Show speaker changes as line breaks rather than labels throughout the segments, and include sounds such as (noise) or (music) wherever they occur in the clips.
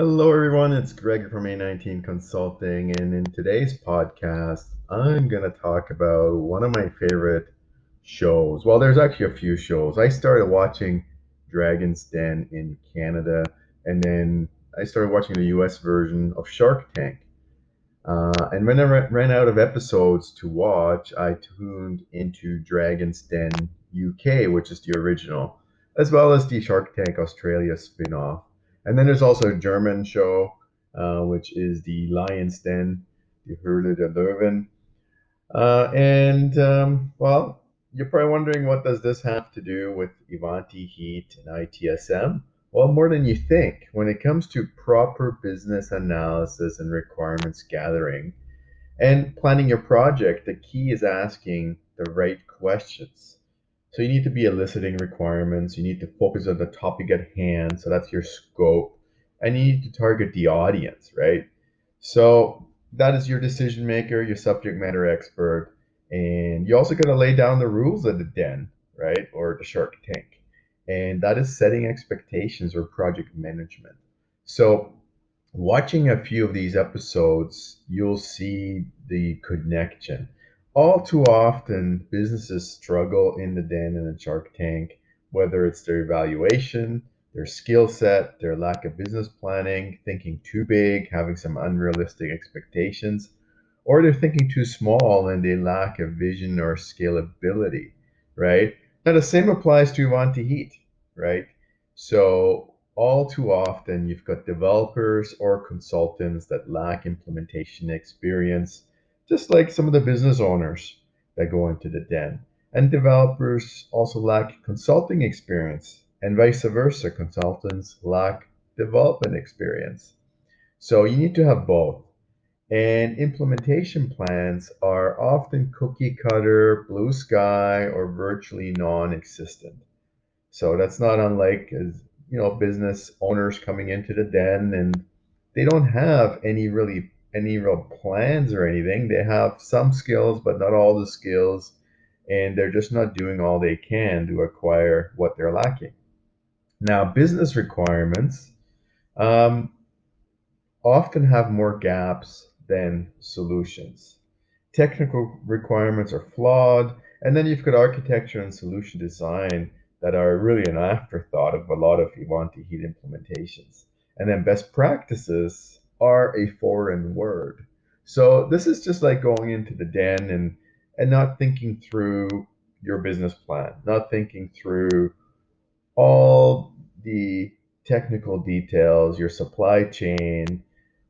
Hello, everyone. It's Greg from A19 Consulting, and in today's podcast, I'm going to talk about one of my favorite shows. Well, there's actually a few shows. I started watching Dragon's Den in Canada, and then I started watching the US version of Shark Tank. Uh, and when I ran out of episodes to watch, I tuned into Dragon's Den UK, which is the original, as well as the Shark Tank Australia spin off. And then there's also a German show, uh, which is the Lion's Den, the Höhle der Löwen. Uh, and, um, well, you're probably wondering what does this have to do with Ivanti Heat and ITSM? Well, more than you think. When it comes to proper business analysis and requirements gathering and planning your project, the key is asking the right questions. So you need to be eliciting requirements. You need to focus on the topic at hand. So that's your scope. And you need to target the audience, right? So that is your decision maker, your subject matter expert. And you also got to lay down the rules of the den, right? Or the shark tank. And that is setting expectations or project management. So watching a few of these episodes, you'll see the connection all too often businesses struggle in the den and the shark tank whether it's their evaluation their skill set their lack of business planning thinking too big having some unrealistic expectations or they're thinking too small and they lack a vision or scalability right? Now the same applies to Ivanti Heat right? So all too often you've got developers or consultants that lack implementation experience just like some of the business owners that go into the den. And developers also lack consulting experience, and vice versa. Consultants lack development experience. So you need to have both. And implementation plans are often cookie cutter, blue sky, or virtually non existent. So that's not unlike you know business owners coming into the den and they don't have any really any real plans or anything. They have some skills, but not all the skills, and they're just not doing all they can to acquire what they're lacking. Now, business requirements um, often have more gaps than solutions. Technical requirements are flawed, and then you've got architecture and solution design that are really an afterthought of a lot of Ivanti Heat implementations. And then best practices are a foreign word. So this is just like going into the den and and not thinking through your business plan, not thinking through all the technical details, your supply chain,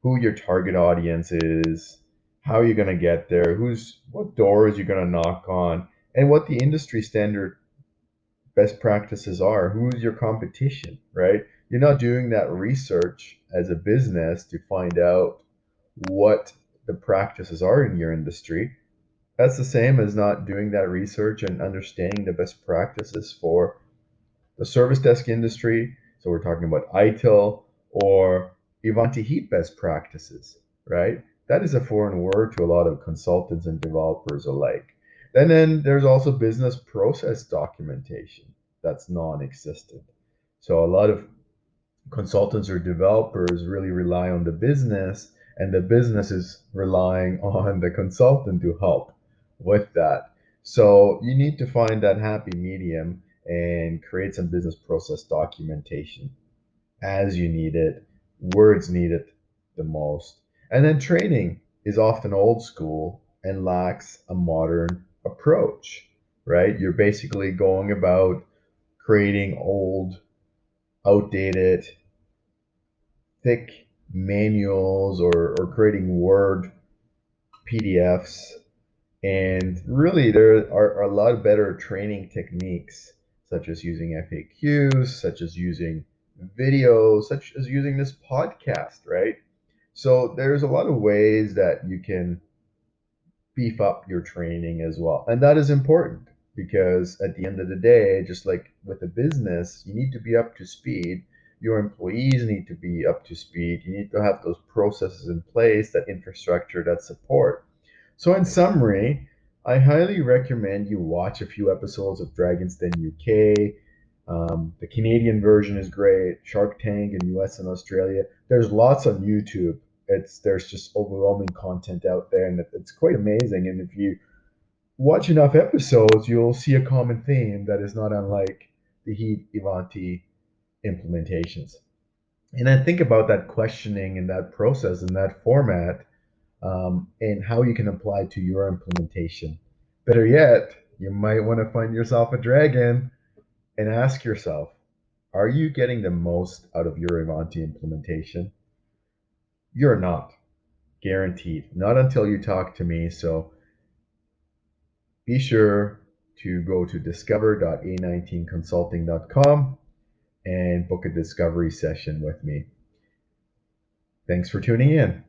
who your target audience is, how you're going to get there, who's what doors you're going to knock on, and what the industry standard best practices are, who's your competition, right? You're not doing that research as a business to find out what the practices are in your industry. That's the same as not doing that research and understanding the best practices for the service desk industry. So we're talking about ITIL or Ivanti Heat best practices, right? That is a foreign word to a lot of consultants and developers alike. And then there's also business process documentation that's non existent. So a lot of consultants or developers really rely on the business and the business is relying (laughs) on the consultant to help with that. So you need to find that happy medium and create some business process documentation as you need it, words need it the most. And then training is often old school and lacks a modern approach, right? You're basically going about creating old, outdated thick manuals or, or creating Word PDFs. And really, there are, are a lot of better training techniques, such as using FAQs, such as using videos, such as using this podcast, right? So there's a lot of ways that you can beef up your training as well. And that is important because at the end of the day, just like with a business, you need to be up to speed your employees need to be up to speed. You need to have those processes in place, that infrastructure, that support. So, in summary, I highly recommend you watch a few episodes of Dragon's Den UK. Um, the Canadian version is great. Shark Tank in US and Australia. There's lots on YouTube. It's there's just overwhelming content out there, and it's quite amazing. And if you watch enough episodes, you'll see a common theme that is not unlike the Heat Ivanti implementations. And then think about that questioning and that process and that format um, and how you can apply to your implementation. Better yet, you might want to find yourself a dragon and ask yourself, are you getting the most out of your Ivanti implementation? You're not, guaranteed. Not until you talk to me. So be sure to go to discover.a19consulting.com and book a discovery session with me. Thanks for tuning in.